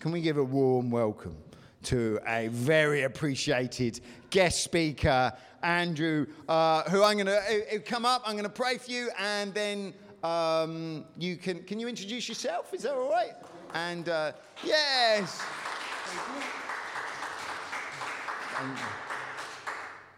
Can we give a warm welcome to a very appreciated guest speaker, Andrew, uh, who I'm going to come up, I'm going to pray for you, and then um, you can, can you introduce yourself? Is that all right? And uh, yes.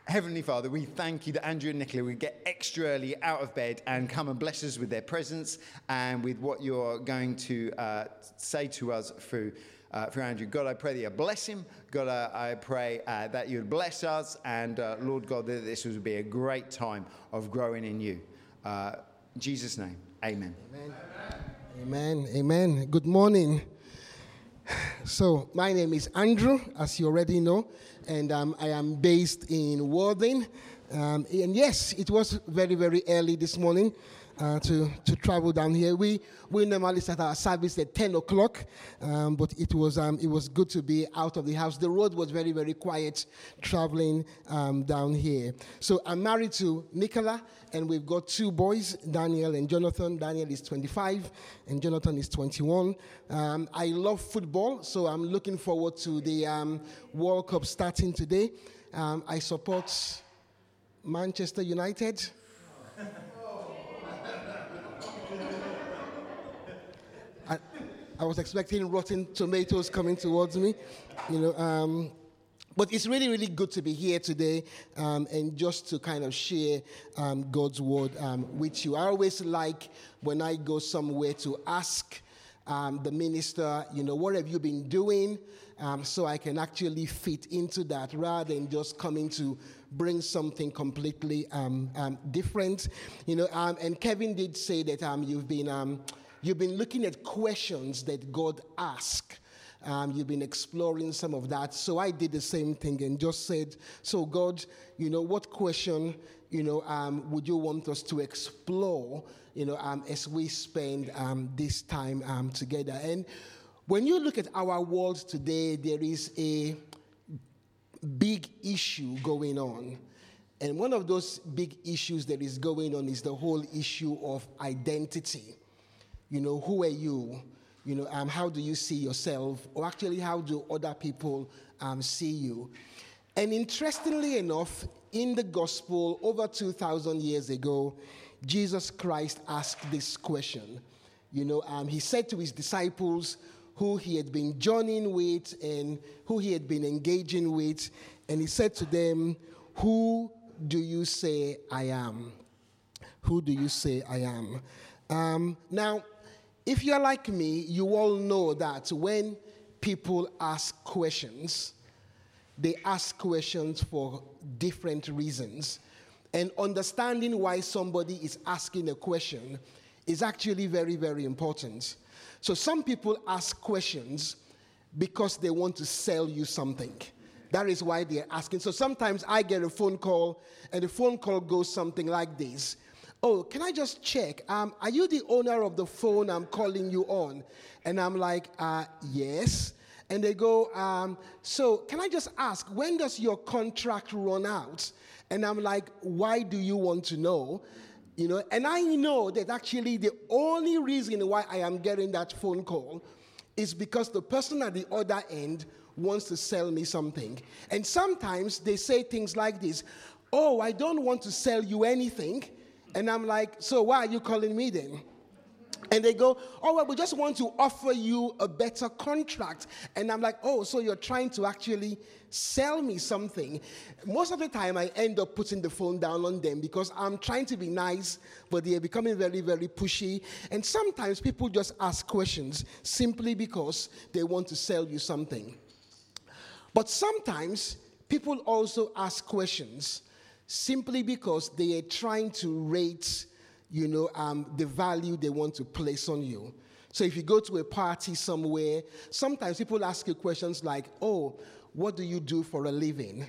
Heavenly Father, we thank you that Andrew and Nicola would get extra early out of bed and come and bless us with their presence and with what you're going to uh, say to us through, uh, through Andrew. God, I pray that you bless him. God, I, I pray uh, that you bless us. And uh, Lord God, that this would be a great time of growing in you. Uh, in Jesus' name, amen. Amen. Amen. Amen. Good morning. So, my name is Andrew, as you already know, and um, I am based in Worthing. Um, and yes, it was very, very early this morning uh, to, to travel down here. We, we normally start our service at 10 o'clock, um, but it was, um, it was good to be out of the house. The road was very, very quiet traveling um, down here. So I'm married to Nicola, and we've got two boys, Daniel and Jonathan. Daniel is 25, and Jonathan is 21. Um, I love football, so I'm looking forward to the um, World Cup starting today. Um, I support Manchester United. I, I was expecting rotten tomatoes coming towards me, you know. Um, but it's really, really good to be here today um, and just to kind of share um, God's word um, with you. I always like when I go somewhere to ask um, the minister, you know, what have you been doing? Um, so I can actually fit into that rather than just coming to bring something completely um, different. You know, and Kevin did say that you've been You've been looking at questions that God asked. Um, you've been exploring some of that. So I did the same thing and just said, So, God, you know, what question, you know, um, would you want us to explore, you know, um, as we spend um, this time um, together? And when you look at our world today, there is a big issue going on. And one of those big issues that is going on is the whole issue of identity you know, who are you? You know, um, how do you see yourself? Or actually, how do other people um, see you? And interestingly enough, in the gospel over 2,000 years ago, Jesus Christ asked this question. You know, um, he said to his disciples who he had been joining with and who he had been engaging with, and he said to them, Who do you say I am? Who do you say I am? Um, now, if you're like me, you all know that when people ask questions, they ask questions for different reasons. And understanding why somebody is asking a question is actually very, very important. So, some people ask questions because they want to sell you something. That is why they're asking. So, sometimes I get a phone call, and the phone call goes something like this Oh, can I just check? Um, are you the owner of the phone I'm calling you on? And I'm like, uh, Yes. And they go, um, So can I just ask, when does your contract run out? And I'm like, Why do you want to know? You know, and I know that actually the only reason why I am getting that phone call is because the person at the other end wants to sell me something. And sometimes they say things like this Oh, I don't want to sell you anything. And I'm like, so why are you calling me then? And they go, oh, well, we just want to offer you a better contract. And I'm like, oh, so you're trying to actually sell me something. Most of the time, I end up putting the phone down on them because I'm trying to be nice, but they're becoming very, very pushy. And sometimes people just ask questions simply because they want to sell you something. But sometimes people also ask questions simply because they are trying to rate, you know, um, the value they want to place on you. So if you go to a party somewhere, sometimes people ask you questions like, oh, what do you do for a living?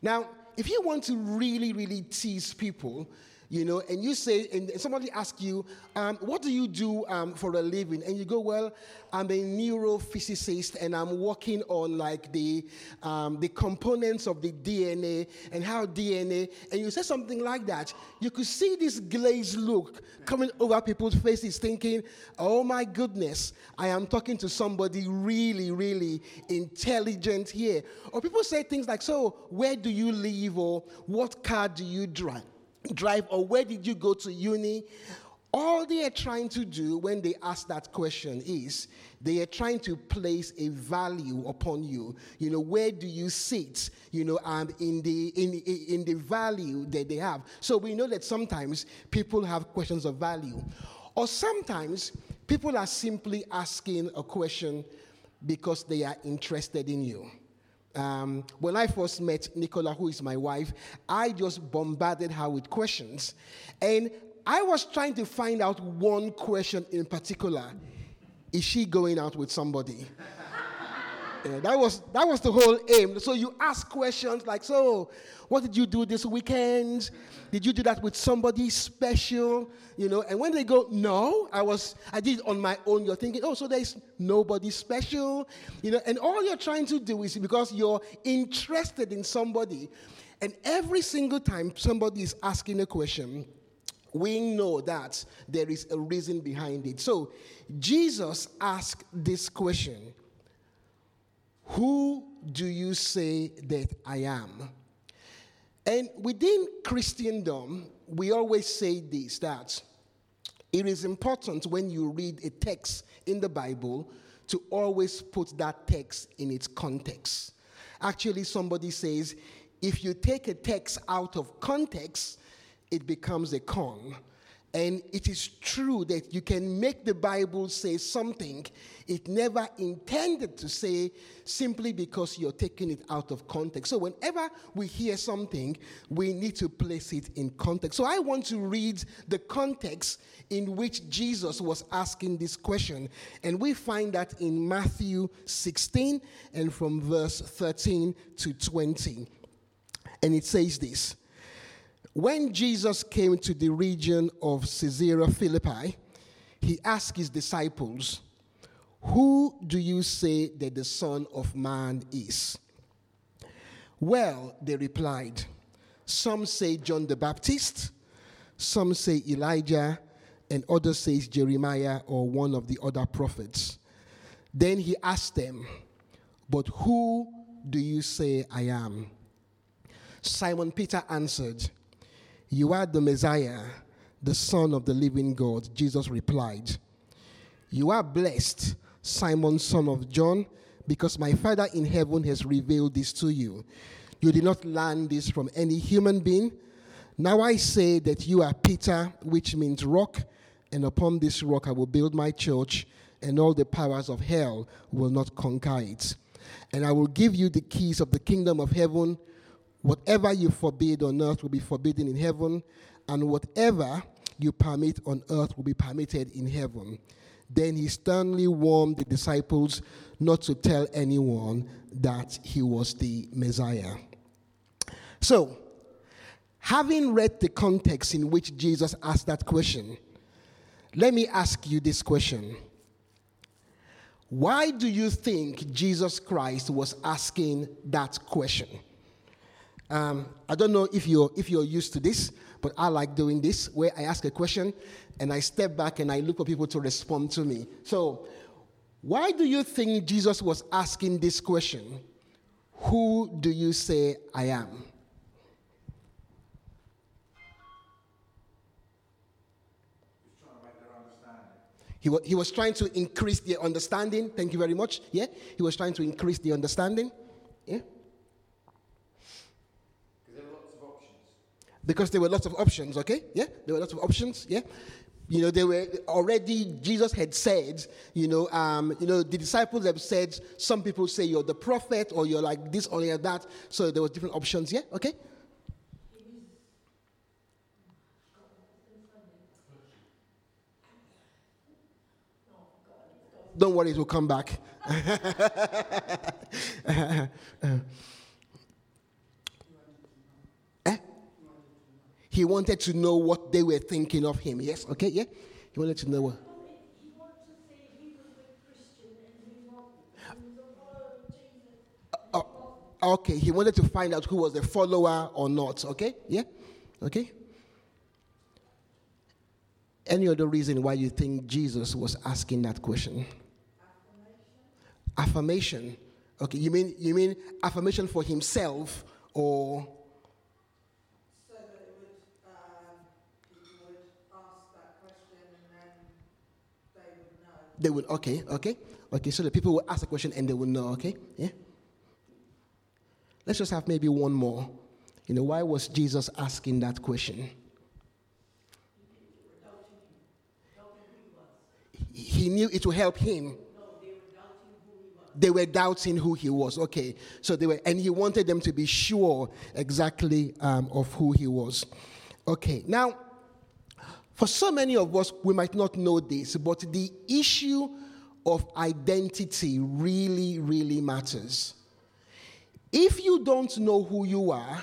Now, if you want to really, really tease people, you know, and you say, and somebody asks you, um, what do you do um, for a living? And you go, well, I'm a neurophysicist and I'm working on like the, um, the components of the DNA and how DNA, and you say something like that, you could see this glazed look coming over people's faces thinking, oh my goodness, I am talking to somebody really, really intelligent here. Or people say things like, so where do you live or what car do you drive? Drive or where did you go to uni? All they are trying to do when they ask that question is they are trying to place a value upon you. You know, where do you sit? You know, and in the in in the value that they have. So we know that sometimes people have questions of value, or sometimes people are simply asking a question because they are interested in you. Um, when I first met Nicola, who is my wife, I just bombarded her with questions. And I was trying to find out one question in particular Is she going out with somebody? Yeah, that was that was the whole aim. So you ask questions like, so what did you do this weekend? Did you do that with somebody special? You know, and when they go, no, I was I did it on my own, you're thinking, oh, so there's nobody special, you know, and all you're trying to do is because you're interested in somebody. And every single time somebody is asking a question, we know that there is a reason behind it. So Jesus asked this question who do you say that I am? And within Christendom, we always say this that it is important when you read a text in the Bible to always put that text in its context. Actually, somebody says if you take a text out of context, it becomes a con. And it is true that you can make the Bible say something it never intended to say simply because you're taking it out of context. So, whenever we hear something, we need to place it in context. So, I want to read the context in which Jesus was asking this question. And we find that in Matthew 16 and from verse 13 to 20. And it says this when Jesus came to the region of Caesarea Philippi, he asked his disciples, Who do you say that the Son of Man is? Well, they replied, Some say John the Baptist, some say Elijah, and others say Jeremiah or one of the other prophets. Then he asked them, But who do you say I am? Simon Peter answered, you are the Messiah, the Son of the living God. Jesus replied, You are blessed, Simon, son of John, because my Father in heaven has revealed this to you. You did not learn this from any human being. Now I say that you are Peter, which means rock, and upon this rock I will build my church, and all the powers of hell will not conquer it. And I will give you the keys of the kingdom of heaven. Whatever you forbid on earth will be forbidden in heaven, and whatever you permit on earth will be permitted in heaven. Then he sternly warned the disciples not to tell anyone that he was the Messiah. So, having read the context in which Jesus asked that question, let me ask you this question. Why do you think Jesus Christ was asking that question? Um, I don't know if you're, if you're used to this, but I like doing this where I ask a question and I step back and I look for people to respond to me. So, why do you think Jesus was asking this question? Who do you say I am? He, was, he was trying to increase their understanding. Thank you very much. Yeah? He was trying to increase the understanding. Yeah? Because there were lots of options, okay? Yeah, there were lots of options, yeah? You know, they were already, Jesus had said, you know, um, you know, the disciples have said, some people say you're the prophet or you're like this or you're that. So there were different options, yeah? Okay? Don't worry, it will come back. He wanted to know what they were thinking of him. Yes, okay, yeah? He wanted to know what. Uh, okay, he wanted to find out who was the follower or not. Okay, yeah, okay. Any other reason why you think Jesus was asking that question? Affirmation. affirmation. Okay, you mean you mean affirmation for himself or? So that it would, um, would ask that question and then they would know. They will, Okay. Okay. Okay. So the people will ask a question and they will know. Okay. Yeah. Let's just have maybe one more. You know, why was Jesus asking that question? He knew it would help him they were doubting who he was. Okay, so they were, and he wanted them to be sure exactly um, of who he was. Okay, now, for so many of us, we might not know this, but the issue of identity really, really matters. If you don't know who you are,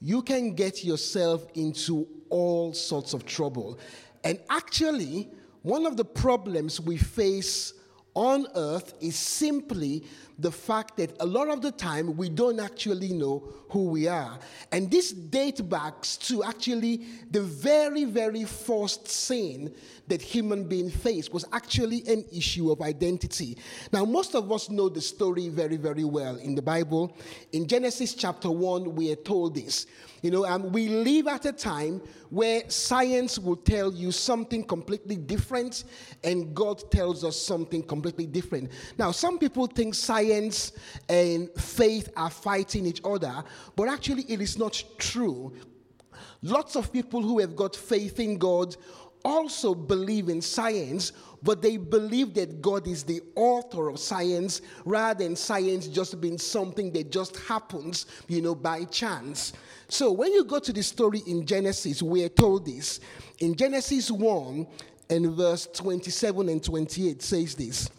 you can get yourself into all sorts of trouble. And actually, one of the problems we face on earth is simply the fact that a lot of the time we don't actually know who we are. And this dates back to actually the very, very first sin that human being faced was actually an issue of identity. Now, most of us know the story very, very well in the Bible. In Genesis chapter 1, we are told this. You know, um, we live at a time where science will tell you something completely different, and God tells us something completely different. Now, some people think science and faith are fighting each other, but actually, it is not true. Lots of people who have got faith in God also believe in science, but they believe that God is the author of science rather than science just being something that just happens, you know, by chance. So when you go to the story in Genesis, we are told this. In Genesis 1 and verse 27 and 28 says this.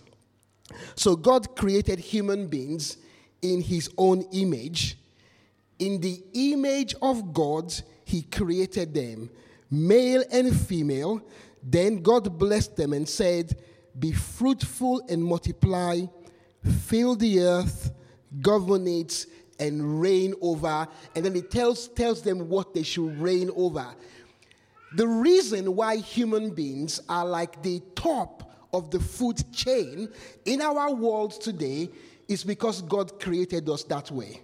So God created human beings in his own image. In the image of God, he created them, male and female. Then God blessed them and said, Be fruitful and multiply, fill the earth, govern it, and reign over. And then he tells, tells them what they should reign over. The reason why human beings are like the top of the food chain in our world today is because God created us that way.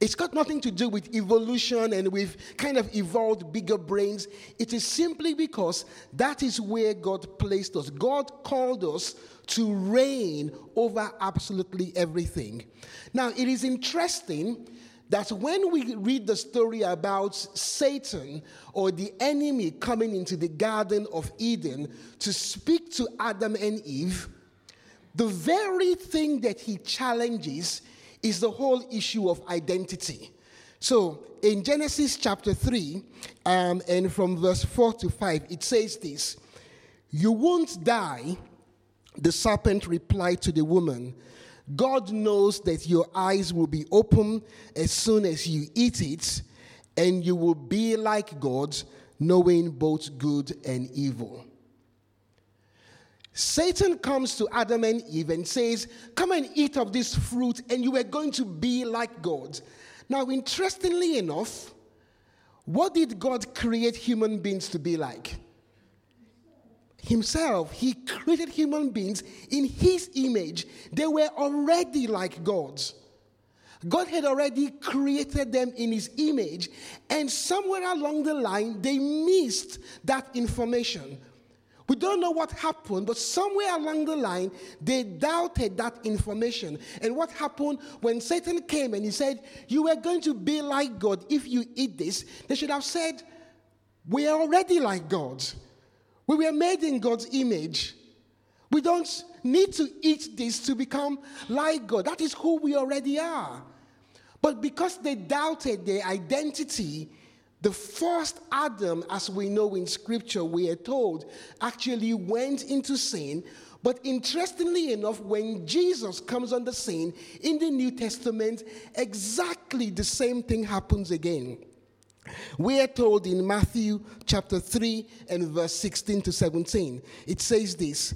It's got nothing to do with evolution and we've kind of evolved bigger brains. It is simply because that is where God placed us. God called us to reign over absolutely everything. Now, it is interesting that when we read the story about Satan or the enemy coming into the Garden of Eden to speak to Adam and Eve, the very thing that he challenges is the whole issue of identity. So in Genesis chapter 3, um, and from verse 4 to 5, it says this You won't die, the serpent replied to the woman. God knows that your eyes will be open as soon as you eat it, and you will be like God, knowing both good and evil. Satan comes to Adam and Eve and says, Come and eat of this fruit, and you are going to be like God. Now, interestingly enough, what did God create human beings to be like? Himself. He created human beings in His image. They were already like gods. God had already created them in His image, and somewhere along the line, they missed that information. We don't know what happened, but somewhere along the line, they doubted that information. And what happened when Satan came and he said, You are going to be like God if you eat this? They should have said, We are already like God. We were made in God's image. We don't need to eat this to become like God. That is who we already are. But because they doubted their identity, the first Adam, as we know in scripture, we are told, actually went into sin. But interestingly enough, when Jesus comes on the scene in the New Testament, exactly the same thing happens again. We are told in Matthew chapter 3 and verse 16 to 17, it says this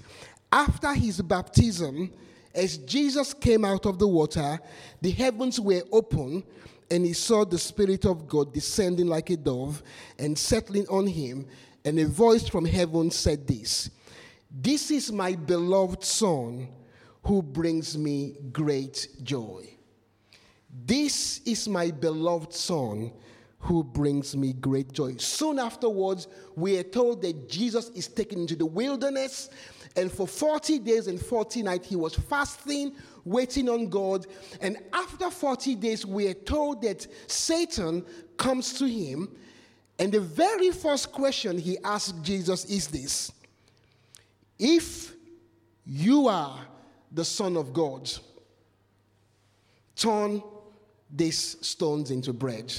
After his baptism, as Jesus came out of the water, the heavens were open, and he saw the Spirit of God descending like a dove and settling on him. And a voice from heaven said, This, this is my beloved Son who brings me great joy. This is my beloved Son who brings me great joy. Soon afterwards, we are told that Jesus is taken into the wilderness, and for 40 days and 40 nights, he was fasting, waiting on God. And after 40 days, we are told that Satan comes to him, and the very first question he asks Jesus is this If you are the Son of God, turn these stones into bread.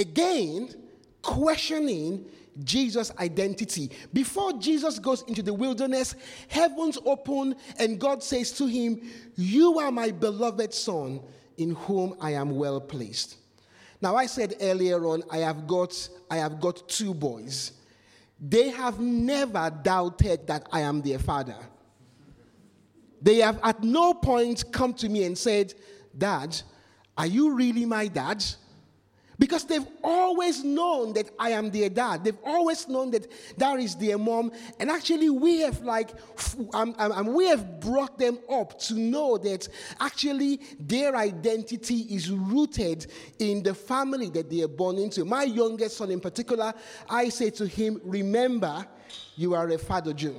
Again, questioning Jesus' identity. Before Jesus goes into the wilderness, heavens open and God says to him, You are my beloved Son, in whom I am well pleased. Now, I said earlier on, I have got, I have got two boys. They have never doubted that I am their father. They have at no point come to me and said, Dad, are you really my dad? Because they've always known that I am their dad. They've always known that that is their mom. And actually, we have like, um, we have brought them up to know that actually their identity is rooted in the family that they are born into. My youngest son, in particular, I say to him, "Remember, you are a Fadoju."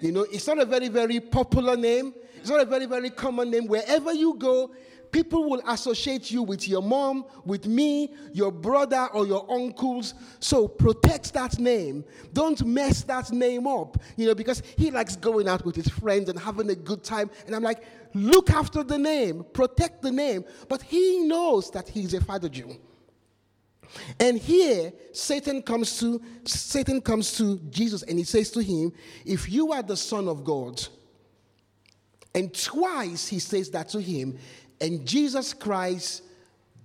You know, it's not a very, very popular name. It's not a very, very common name. Wherever you go, people will associate you with your mom, with me, your brother, or your uncles. So protect that name. Don't mess that name up, you know, because he likes going out with his friends and having a good time. And I'm like, look after the name, protect the name. But he knows that he's a Fadoju. And here Satan comes to Satan comes to Jesus and he says to him, "If you are the son of God." And twice he says that to him, and Jesus Christ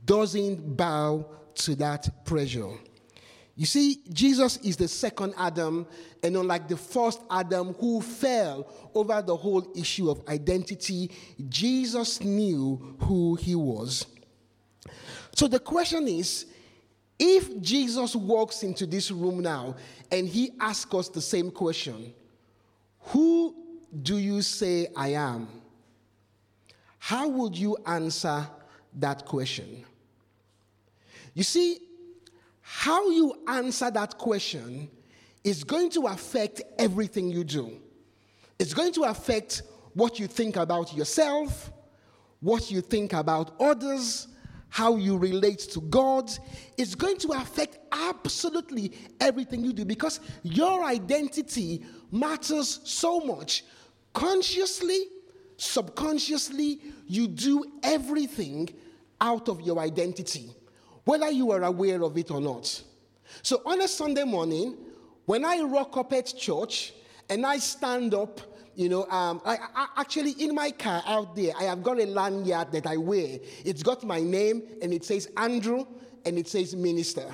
doesn't bow to that pressure. You see, Jesus is the second Adam, and unlike the first Adam who fell over the whole issue of identity, Jesus knew who he was. So the question is if Jesus walks into this room now and he asks us the same question, who do you say I am? How would you answer that question? You see, how you answer that question is going to affect everything you do. It's going to affect what you think about yourself, what you think about others, how you relate to God. It's going to affect absolutely everything you do because your identity matters so much consciously subconsciously, you do everything out of your identity, whether you are aware of it or not. So on a Sunday morning, when I rock up at church and I stand up, you know, um, I, I, actually in my car out there, I have got a lanyard that I wear. It's got my name and it says Andrew and it says minister.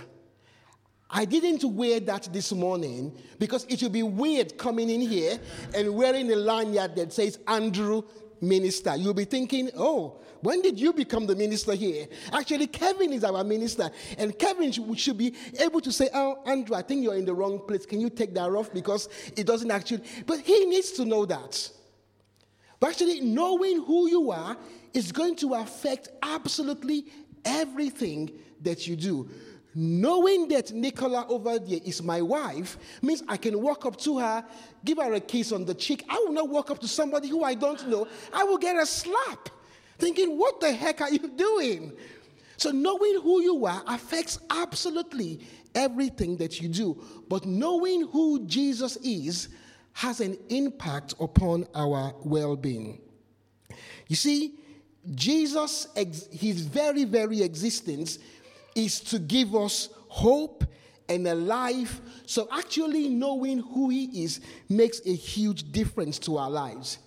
I didn't wear that this morning because it would be weird coming in here and wearing a lanyard that says Andrew Minister. You'll be thinking, oh, when did you become the minister here? Actually, Kevin is our minister, and Kevin should, be able to say, oh, Andrew, I think you're in the wrong place. Can you take that off? Because it doesn't actually, but he needs to know that. But actually, knowing who you are is going to affect absolutely everything that you do. Knowing that Nicola over there is my wife means I can walk up to her, give her a kiss on the cheek. I will not walk up to somebody who I don't know. I will get a slap, thinking, What the heck are you doing? So, knowing who you are affects absolutely everything that you do. But knowing who Jesus is has an impact upon our well being. You see, Jesus, his very, very existence is to give us hope and a life. So, actually, knowing who He is makes a huge difference to our lives.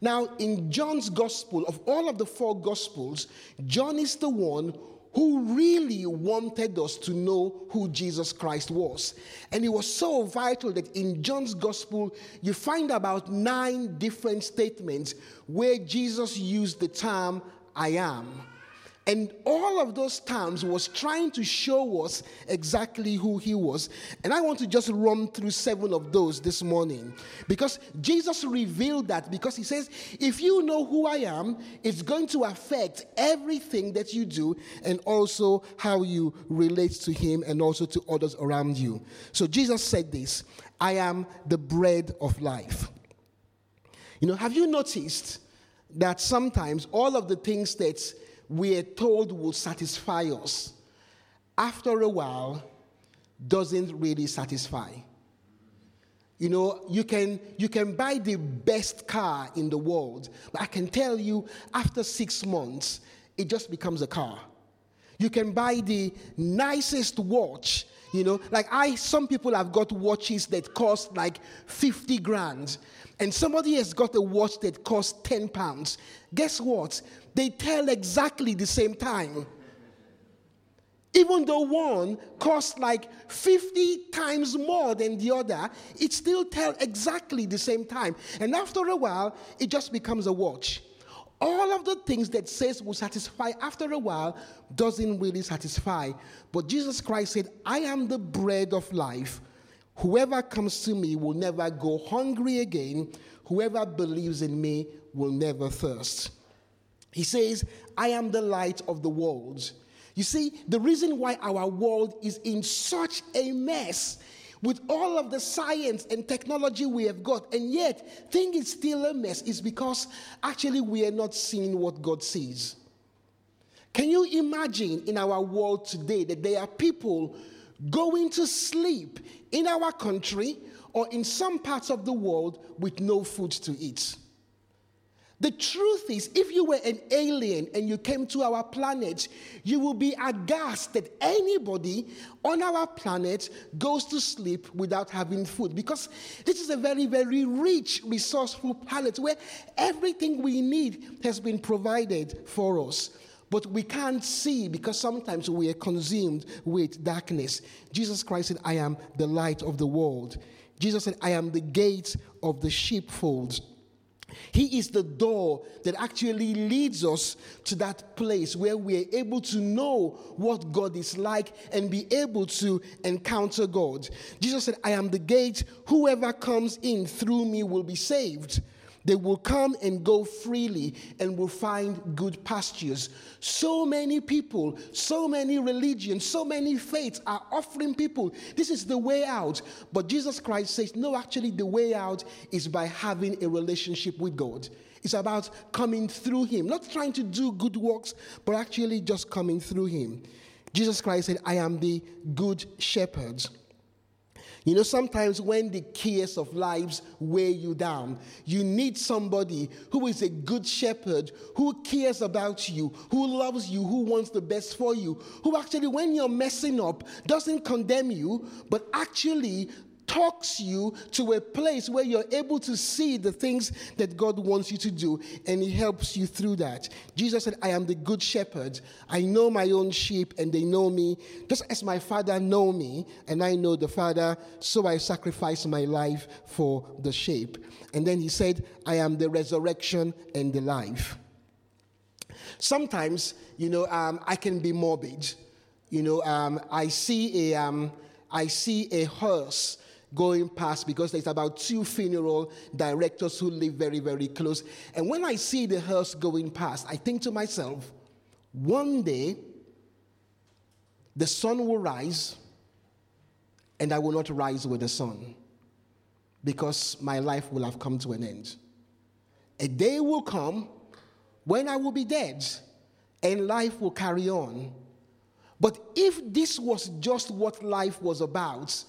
Now, in John's gospel, of all of the four gospels, John is the one who really wanted us to know who Jesus Christ was. And it was so vital that in John's gospel, you find about nine different statements where Jesus used the term I am. And all of those times was trying to show us exactly who he was. And I want to just run through seven of those this morning. Because Jesus revealed that because he says, if you know who I am, it's going to affect everything that you do and also how you relate to him and also to others around you. So Jesus said this I am the bread of life. You know, have you noticed that sometimes all of the things that we are told will satisfy us, after a while, doesn't really satisfy. You know, you can, you can buy the best car in the world, but I can tell you, after six months, it just becomes a car. You can buy the nicest watch, you know, like I, some people have got watches that cost like 50 grand, and somebody has got a watch that costs 10 pounds. Guess what? They tell exactly the same time. Even though one costs like 50 times more than the other, it still tells exactly the same time. And after a while, it just becomes a watch. All of the things that says will satisfy after a while doesn't really satisfy. But Jesus Christ said, I am the bread of life. Whoever comes to me will never go hungry again. Whoever believes in me will never thirst. He says, I am the light of the world. You see, the reason why our world is in such a mess with all of the science and technology we have got, and yet think it's still a mess, is because actually we are not seeing what God sees. Can you imagine in our world today that there are people going to sleep in our country or in some parts of the world with no food to eat? The truth is, if you were an alien and you came to our planet, you will be aghast that anybody on our planet goes to sleep without having food. Because this is a very, very rich, resourceful planet where everything we need has been provided for us. But we can't see because sometimes we are consumed with darkness. Jesus Christ said, I am the light of the world. Jesus said, I am the gate of the sheepfold. He is the door that actually leads us to that place where we are able to know what God is like and be able to encounter God. Jesus said, I am the gate. Whoever comes in through me will be saved. They will come and go freely and will find good pastures. So many people, so many religions, so many faiths are offering people this is the way out. But Jesus Christ says, no, actually, the way out is by having a relationship with God. It's about coming through Him, not trying to do good works, but actually just coming through Him. Jesus Christ said, I am the good shepherd. You know, sometimes when the cares of lives weigh you down, you need somebody who is a good shepherd, who cares about you, who loves you, who wants the best for you, who actually, when you're messing up, doesn't condemn you, but actually talks you to a place where you're able to see the things that God wants you to do, and He helps you through that. Jesus said, I am the good shepherd. I know my own sheep, and they know me, just as my Father know me, and I know the Father, so I sacrifice my life for the sheep. And then He said, I am the resurrection and the life. Sometimes, you know, um, I can be morbid. You know, um, I see a, um, I see a hearse going past because there's about two funeral directors who live very, very close. And when I see the hearse going past, I think to myself, one day the sun will rise and I will not rise with the sun because my life will have come to an end. A day will come when I will be dead and life will carry on. But if this was just what life was about,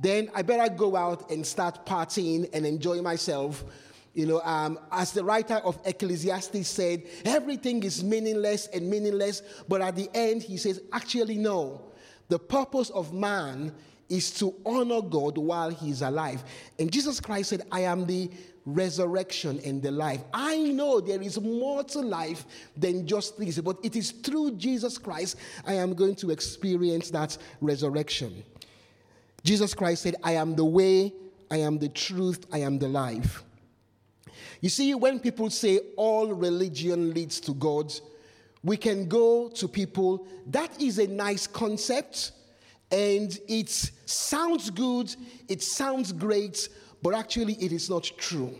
then I better go out and start partying and enjoy myself. You know, um, as the writer of Ecclesiastes said, everything is meaningless and meaningless, but at the end, he says, actually, no. The purpose of man is to honor God while he's alive. And Jesus Christ said, I am the resurrection, and the life. I know there is more to life than just this, but it is through Jesus Christ I am going to experience that resurrection. Jesus Christ said, I am the way, I am the truth, I am the life. You see, when people say all religion leads to God, we can go to people, that is a nice concept, and it sounds good, it sounds great, but actually it is not true.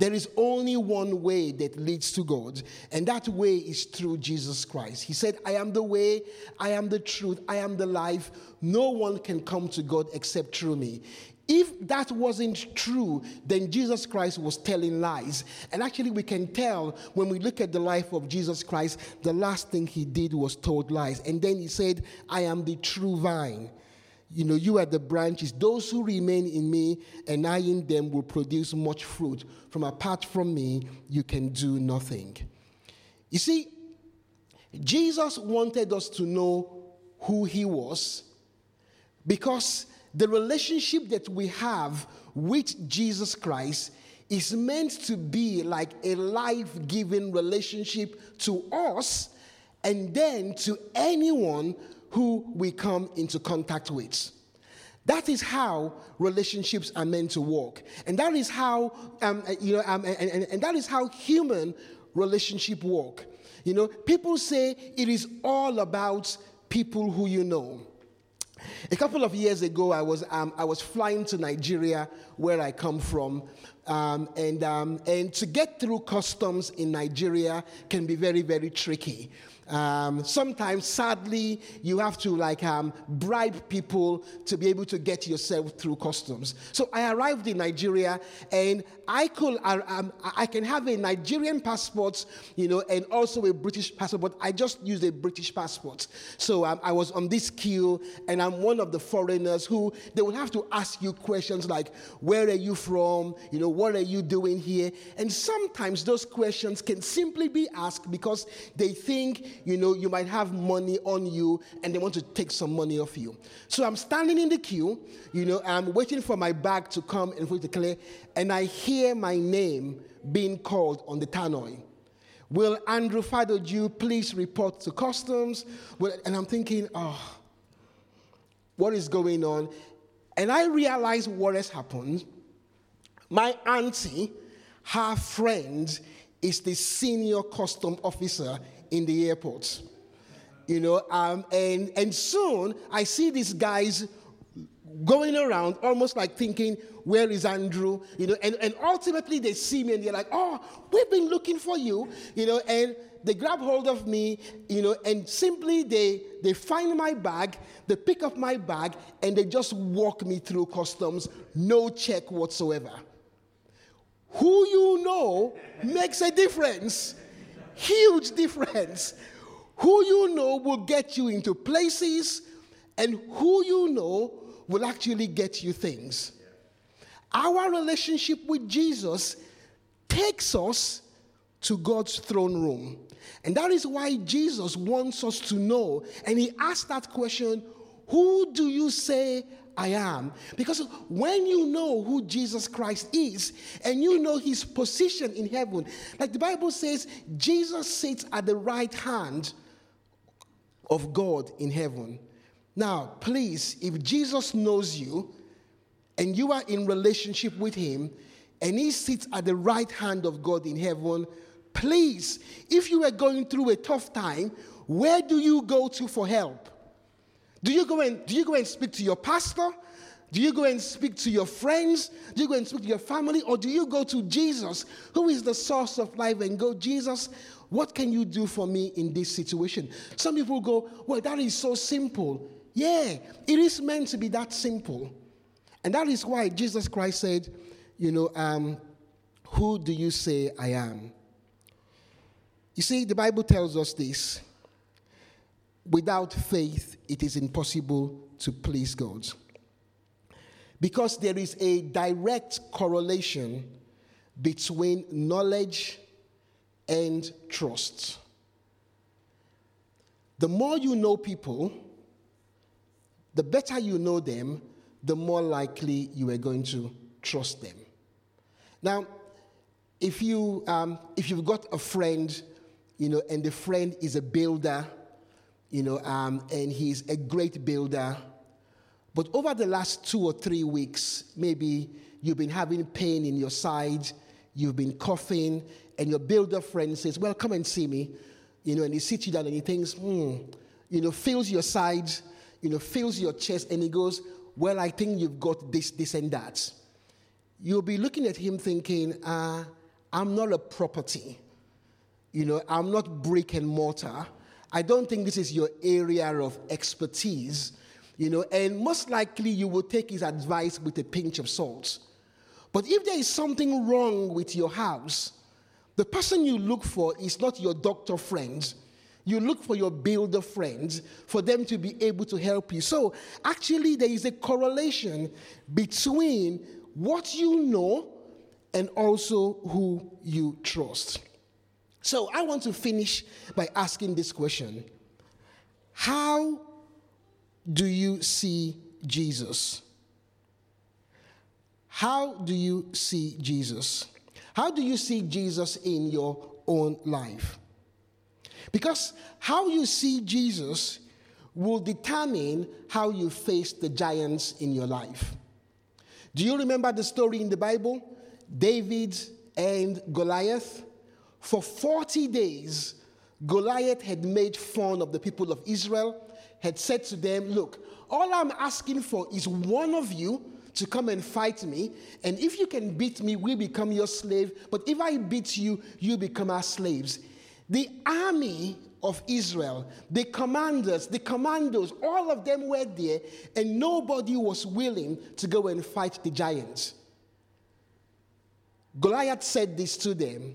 There is only one way that leads to God, and that way is through Jesus Christ. He said, I am the way, I am the truth, I am the life. No one can come to God except through me. If that wasn't true, then Jesus Christ was telling lies. And actually, we can tell when we look at the life of Jesus Christ, the last thing he did was told lies. And then he said, I am the true vine. You know, you are the branches. Those who remain in me and I in them will produce much fruit. From apart from me, you can do nothing. You see, Jesus wanted us to know who he was because the relationship that we have with Jesus Christ is meant to be like a life giving relationship to us and then to anyone who we come into contact with. That is how relationships are meant to work. And that is how, um, you know, um, and, and, and that is how human relationship work. You know, people say it is all about people who you know. A couple of years ago, I was, um, I was flying to Nigeria, where I come from, um, and, um, and to get through customs in Nigeria can be very, very tricky. Um, sometimes, sadly, you have to like um, bribe people to be able to get yourself through customs. So I arrived in Nigeria, and I could uh, um, I can have a Nigerian passport, you know, and also a British passport. But I just used a British passport. So um, I was on this queue, and I'm one of the foreigners who they will have to ask you questions like, "Where are you from? You know, what are you doing here?" And sometimes those questions can simply be asked because they think you know, you might have money on you and they want to take some money off you. So I'm standing in the queue, you know, I'm waiting for my bag to come and for it to clear, and I hear my name being called on the tannoy. Will Andrew Fadoju please report to customs? And I'm thinking, oh, what is going on? And I realize what has happened. My auntie, her friend, is the senior custom officer in the airport. You know, um, and, and soon I see these guys going around almost like thinking, where is Andrew? You know, and, and ultimately they see me and they're like, oh, we've been looking for you, you know, and they grab hold of me, you know, and simply they they find my bag, they pick up my bag, and they just walk me through customs, no check whatsoever. Who you know makes a difference. Huge difference. Who you know will get you into places, and who you know will actually get you things. Our relationship with Jesus takes us to God's throne room. And that is why Jesus wants us to know. And he asked that question Who do you say I am. Because when you know who Jesus Christ is and you know his position in heaven, like the Bible says, Jesus sits at the right hand of God in heaven. Now, please, if Jesus knows you and you are in relationship with him and he sits at the right hand of God in heaven, please, if you are going through a tough time, where do you go to for help? Do you go and do you go and speak to your pastor? Do you go and speak to your friends? Do you go and speak to your family? Or do you go to Jesus, who is the source of life, and go, Jesus, what can you do for me in this situation? Some people go, Well, that is so simple. Yeah, it is meant to be that simple. And that is why Jesus Christ said, You know, um, who do you say I am? You see, the Bible tells us this without faith, it is impossible to please God. Because there is a direct correlation between knowledge and trust. The more you know people, the better you know them, the more likely you are going to trust them. Now, if you um, if you've got a friend, you know, and the friend is a builder, you know, um, and he's a great builder, but over the last two or three weeks, maybe you've been having pain in your side, you've been coughing, and your builder friend says, "Well, come and see me," you know, and he sits you down and he thinks, "Hmm," you know, feels your side, you know, feels your chest, and he goes, "Well, I think you've got this, this, and that." You'll be looking at him thinking, uh, I'm not a property. You know, I'm not brick and mortar. I don't think this is your area of expertise. You know, and most likely you will take his advice with a pinch of salt. But if there is something wrong with your house, the person you look for is not your doctor friend. You look for your builder friends for them to be able to help you. So, actually, there is a correlation between what you know and also who you trust. So I want to finish by asking this question How do you see Jesus? How do you see Jesus? How do you see Jesus in your own life? Because how you see Jesus will determine how you face the giants in your life. Do you remember the story in the Bible? David and Goliath. For 40 days, Goliath had made fun of the people of Israel, had said to them, Look, all I'm asking for is one of you to come and fight me. And if you can beat me, we become your slave. But if I beat you, you become our slaves. The army of Israel, the commanders, the commandos, all of them were there, and nobody was willing to go and fight the giants. Goliath said this to them.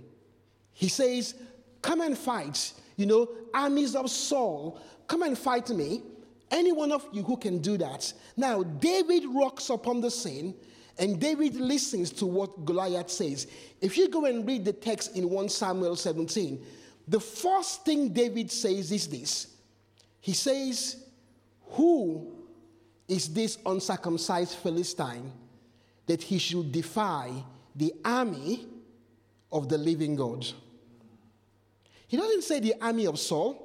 He says, Come and fight. You know, armies of Saul, come and fight me. Any one of you who can do that. Now, David rocks upon the scene and David listens to what Goliath says. If you go and read the text in 1 Samuel 17, the first thing David says is this He says, Who is this uncircumcised Philistine that he should defy the army of the living God. He doesn't say the army of Saul.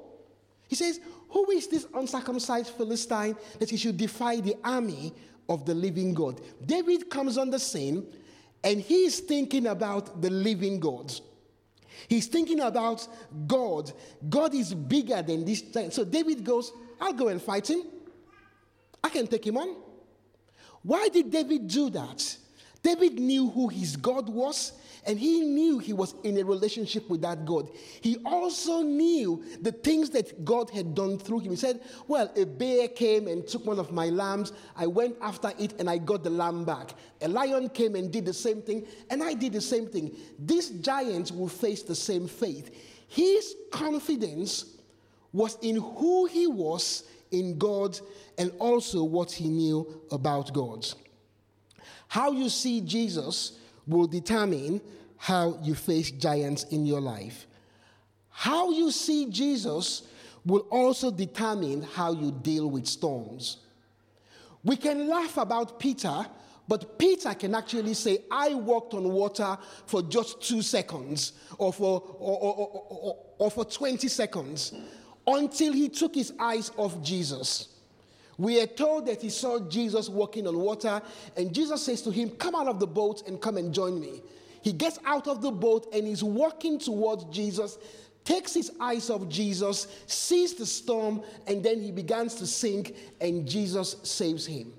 He says, Who is this uncircumcised Philistine that he should defy the army of the living God? David comes on the scene and he's thinking about the living God. He's thinking about God. God is bigger than this. Thing. So David goes, I'll go and fight him. I can take him on. Why did David do that? David knew who his God was, and he knew he was in a relationship with that God. He also knew the things that God had done through him. He said, Well, a bear came and took one of my lambs. I went after it and I got the lamb back. A lion came and did the same thing, and I did the same thing. These giants will face the same fate. His confidence was in who he was in God and also what he knew about God. How you see Jesus will determine how you face giants in your life. How you see Jesus will also determine how you deal with storms. We can laugh about Peter, but Peter can actually say, I walked on water for just two seconds or for, or, or, or, or for 20 seconds until he took his eyes off Jesus. We are told that he saw Jesus walking on water, and Jesus says to him, Come out of the boat and come and join me. He gets out of the boat and he's walking towards Jesus, takes his eyes off Jesus, sees the storm, and then he begins to sink, and Jesus saves him.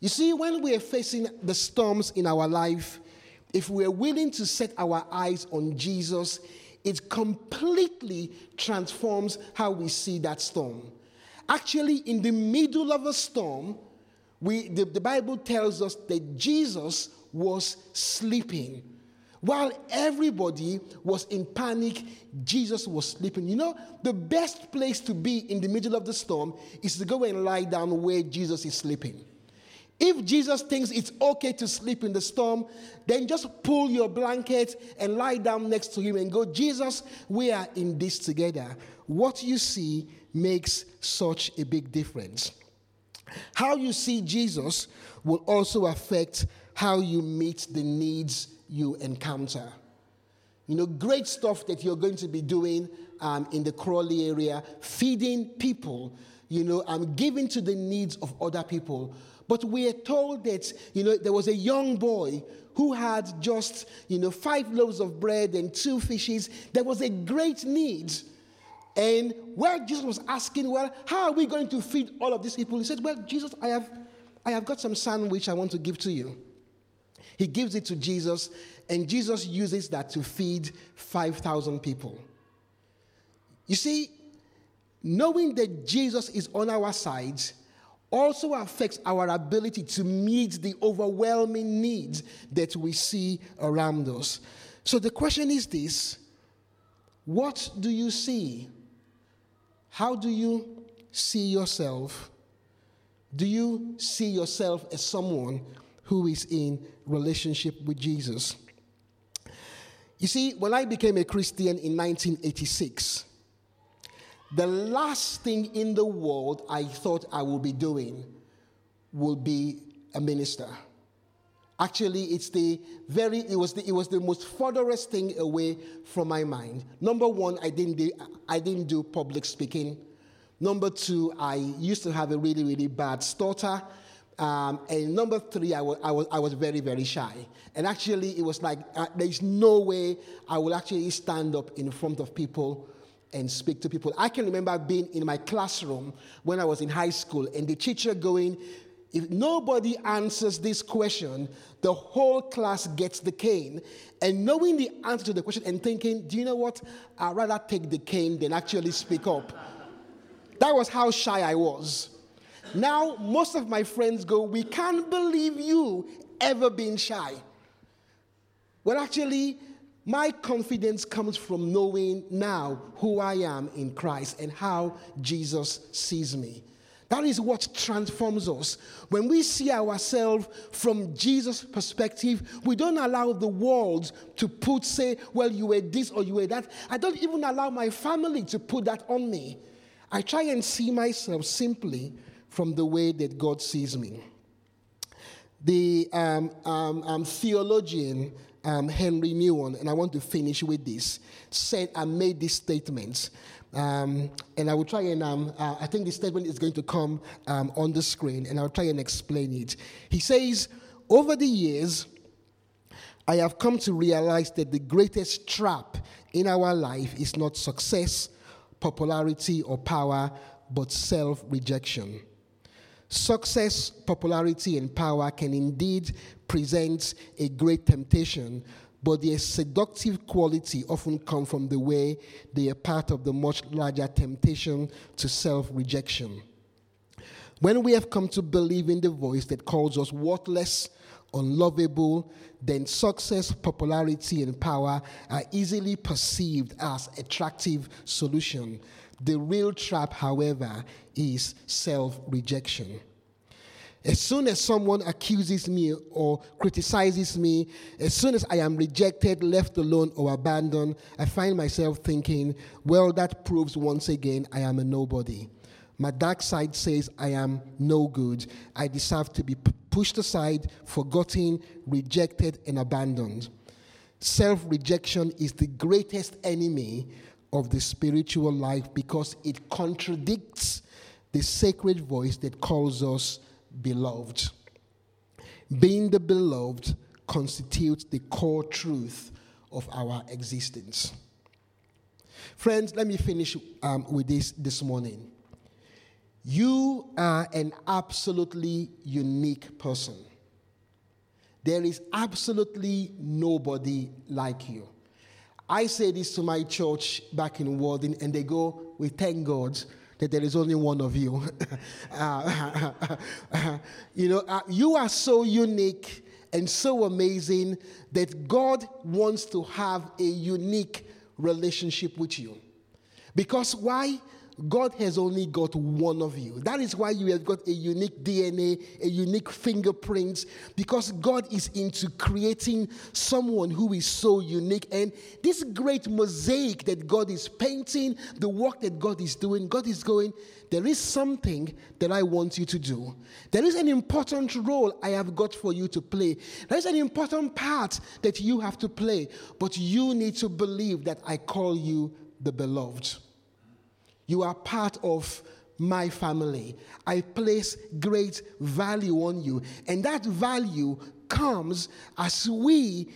You see, when we are facing the storms in our life, if we're willing to set our eyes on Jesus, it completely transforms how we see that storm. Actually, in the middle of a storm, we, the, the Bible tells us that Jesus was sleeping. While everybody was in panic, Jesus was sleeping. You know, the best place to be in the middle of the storm is to go and lie down where Jesus is sleeping. If Jesus thinks it's okay to sleep in the storm, then just pull your blanket and lie down next to him and go, Jesus, we are in this together. What you see makes such a big difference. How you see Jesus will also affect how you meet the needs you encounter. You know, great stuff that you're going to be doing um, in the Crawley area, feeding people, you know, um, giving to the needs of other people. But we are told that, you know, there was a young boy who had just, you know, five loaves of bread and two fishes. There was a great need. And where Jesus was asking, well, how are we going to feed all of these people? He said, well, Jesus, I have, I have got some sandwich I want to give to you. He gives it to Jesus, and Jesus uses that to feed 5,000 people. You see, knowing that Jesus is on our side also affects our ability to meet the overwhelming needs that we see around us. So the question is this What do you see? How do you see yourself? Do you see yourself as someone who is in relationship with Jesus? You see, when I became a Christian in 1986, the last thing in the world I thought I would be doing would be a minister. Actually, it's the very it was the, it was the most furthest thing away from my mind. Number one, I didn't do, I didn't do public speaking. Number two, I used to have a really really bad stutter. Um, and number three, I was, I, was, I was very, very shy. And actually, it was like uh, there's no way I will actually stand up in front of people and speak to people. I can remember being in my classroom when I was in high school and the teacher going, if nobody answers this question, the whole class gets the cane. And knowing the answer to the question and thinking, do you know what? I'd rather take the cane than actually speak up. That was how shy I was. Now, most of my friends go, We can't believe you ever being shy. Well, actually, my confidence comes from knowing now who I am in Christ and how Jesus sees me. That is what transforms us. When we see ourselves from Jesus' perspective, we don't allow the world to put, say, well, you were this or you were that. I don't even allow my family to put that on me. I try and see myself simply from the way that God sees me. The um, um, um, theologian um, Henry Nouwen, and I want to finish with this, said and made this statement. Um, and I will try and, um, uh, I think the statement is going to come um, on the screen, and I'll try and explain it. He says, Over the years, I have come to realize that the greatest trap in our life is not success, popularity, or power, but self rejection. Success, popularity, and power can indeed present a great temptation, but their seductive quality often come from the way they are part of the much larger temptation to self rejection. When we have come to believe in the voice that calls us worthless, unlovable, then success, popularity, and power are easily perceived as attractive solution. The real trap, however, is self rejection. As soon as someone accuses me or criticizes me, as soon as I am rejected, left alone, or abandoned, I find myself thinking, well, that proves once again I am a nobody. My dark side says I am no good. I deserve to be pushed aside, forgotten, rejected, and abandoned. Self rejection is the greatest enemy of the spiritual life because it contradicts the sacred voice that calls us beloved. Being the beloved constitutes the core truth of our existence. Friends, let me finish um, with this this morning. You are an absolutely unique person. There is absolutely nobody like you. I say this to my church back in Walden, and they go, We thank God that there is only one of you. uh, you know, uh, you are so unique and so amazing that God wants to have a unique relationship with you. Because why? God has only got one of you. That is why you have got a unique DNA, a unique fingerprint, because God is into creating someone who is so unique. And this great mosaic that God is painting, the work that God is doing, God is going, there is something that I want you to do. There is an important role I have got for you to play. There is an important part that you have to play. But you need to believe that I call you the beloved. You are part of my family. I place great value on you. And that value comes as we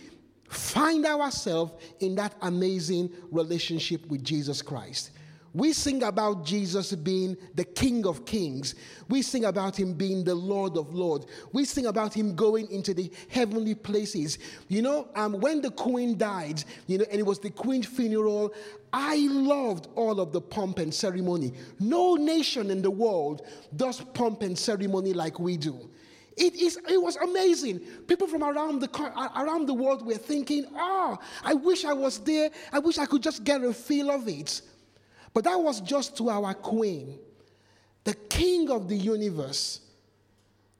find ourselves in that amazing relationship with Jesus Christ. We sing about Jesus being the King of Kings. We sing about him being the Lord of Lords. We sing about him going into the heavenly places. You know, um, when the queen died, you know, and it was the queen's funeral, I loved all of the pomp and ceremony. No nation in the world does pomp and ceremony like we do. It, is, it was amazing. People from around the, around the world were thinking, oh, I wish I was there. I wish I could just get a feel of it. But that was just to our queen, the king of the universe.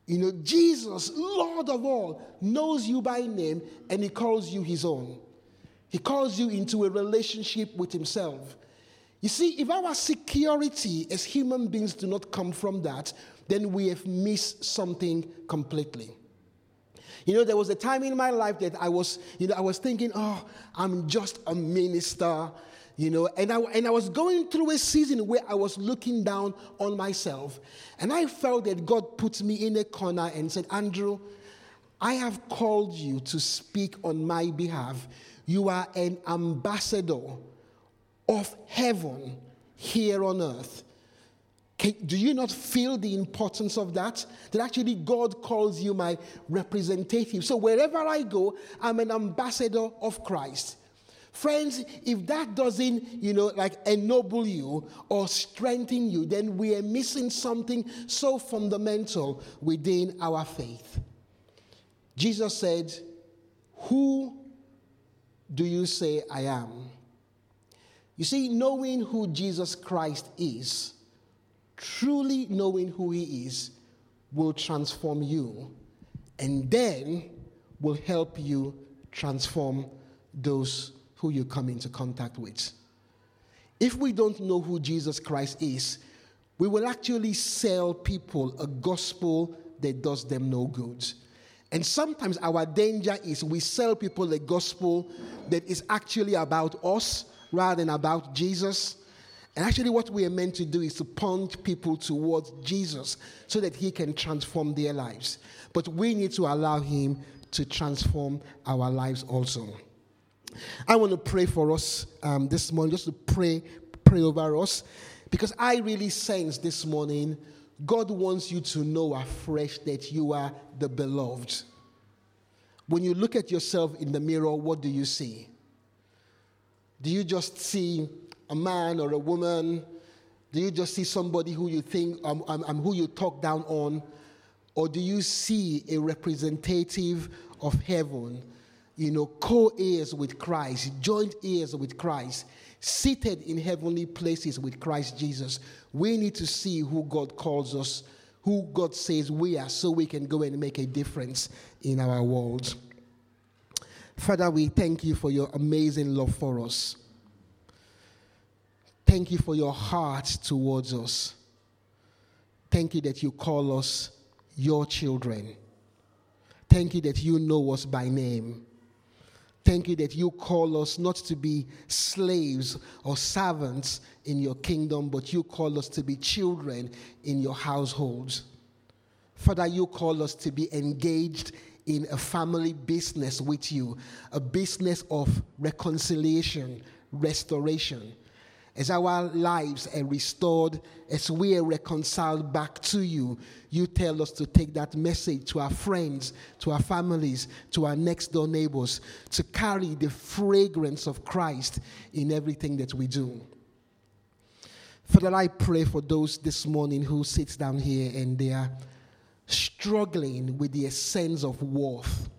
You know, Jesus, Lord of all, knows you by name and he calls you his own. He calls you into a relationship with himself. You see, if our security as human beings do not come from that, then we have missed something completely. You know, there was a time in my life that I was, you know, I was thinking, oh, I'm just a minister you know and I, and I was going through a season where i was looking down on myself and i felt that god put me in a corner and said andrew i have called you to speak on my behalf you are an ambassador of heaven here on earth Can, do you not feel the importance of that? That actually God calls you my representative. So wherever I go, I'm an ambassador of Christ. Friends, if that doesn't, you know, like ennoble you or strengthen you, then we are missing something so fundamental within our faith. Jesus said, Who do you say I am? You see, knowing who Jesus Christ is, truly knowing who he is, will transform you and then will help you transform those who you come into contact with. If we don't know who Jesus Christ is, we will actually sell people a gospel that does them no good. And sometimes our danger is we sell people a gospel that is actually about us rather than about Jesus. And actually, what we are meant to do is to point people towards Jesus so that he can transform their lives. But we need to allow him to transform our lives also. I want to pray for us um, this morning, just to pray, pray over us, because I really sense this morning God wants you to know afresh that you are the beloved. When you look at yourself in the mirror, what do you see? Do you just see a man or a woman? Do you just see somebody who you think, um, um, um who you talk down on? Or do you see a representative of heaven you know, co heirs with Christ, joint heirs with Christ, seated in heavenly places with Christ Jesus. We need to see who God calls us, who God says we are, so we can go and make a difference in our world. Father, we thank you for your amazing love for us. Thank you for your heart towards us. Thank you that you call us your children. Thank you that you know us by name. Thank you that you call us not to be slaves or servants in your kingdom, but you call us to be children in your households. Father, you call us to be engaged in a family business with you, a business of reconciliation, restoration as our lives are restored, as we are reconciled back to you, you tell us to take that message to our friends, to our families, to our next door neighbors, to carry the fragrance of Christ in everything that we do. Father, I pray for those this morning who sits down here and they are struggling with the sense of worth.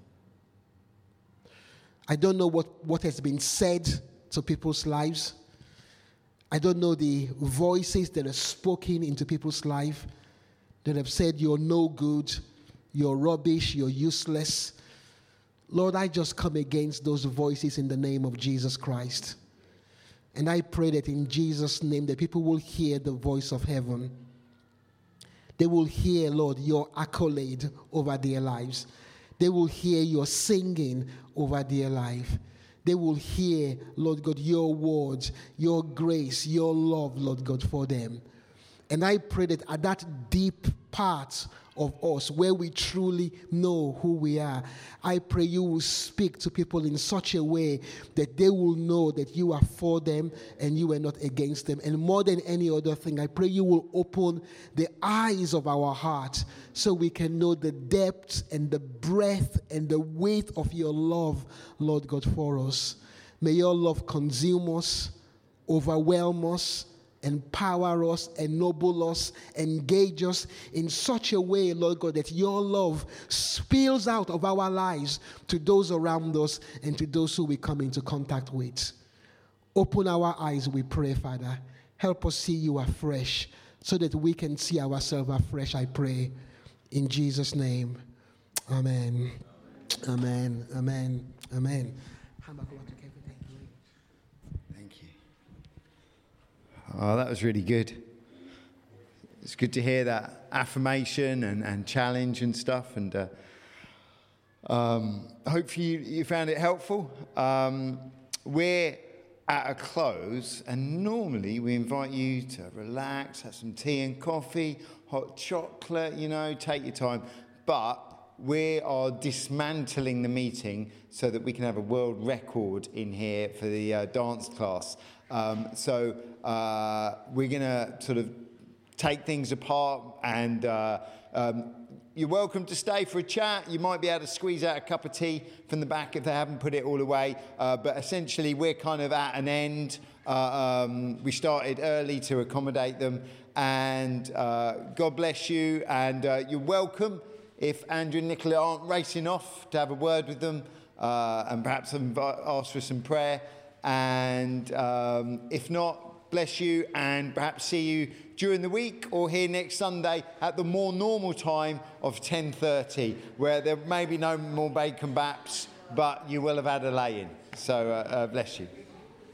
I don't know what, what has been said to people's lives. I don't know the voices that are spoken into people's life that have said you're no good, you're rubbish, you're useless. Lord, I just come against those voices in the name of Jesus Christ. And I pray that in Jesus' name that people will hear the voice of heaven. They will hear, Lord, your accolade over their lives. They will hear your singing over their life. They will hear, Lord God, your words, your grace, your love, Lord God, for them. And I pray that at that deep part of us where we truly know who we are, I pray you will speak to people in such a way that they will know that you are for them and you are not against them. And more than any other thing, I pray you will open the eyes of our heart so we can know the depth and the breadth and the weight of your love, Lord God, for us. May your love consume us, overwhelm us empower us, ennoble us, engage us in such a way, Lord God, that your love spills out of our lives to those around us and to those who we come into contact with. Open our eyes, we pray, Father. Help us see you afresh so that we can see ourselves afresh, I pray. In Jesus' name. Amen. Amen. Amen. Amen. Oh, that was really good. It's good to hear that affirmation and, and challenge and stuff. And uh, um, hopefully you, you, found it helpful. Um, we're at a close, and normally we invite you to relax, have some tea and coffee, hot chocolate, you know, take your time. But we are dismantling the meeting so that we can have a world record in here for the uh, dance class. Um, so uh, we're going to sort of take things apart and uh, um, you're welcome to stay for a chat. You might be able to squeeze out a cup of tea from the back if they haven't put it all away. Uh, but essentially, we're kind of at an end. Uh, um, we started early to accommodate them. And uh, God bless you. And uh, you're welcome if Andrew and Nicola aren't racing off to have a word with them uh, and perhaps ask for some prayer. And um, if not, bless you and perhaps see you during the week or here next Sunday at the more normal time of 10.30 where there may be no more bacon baps, but you will have had a lay-in. So uh, uh, bless you.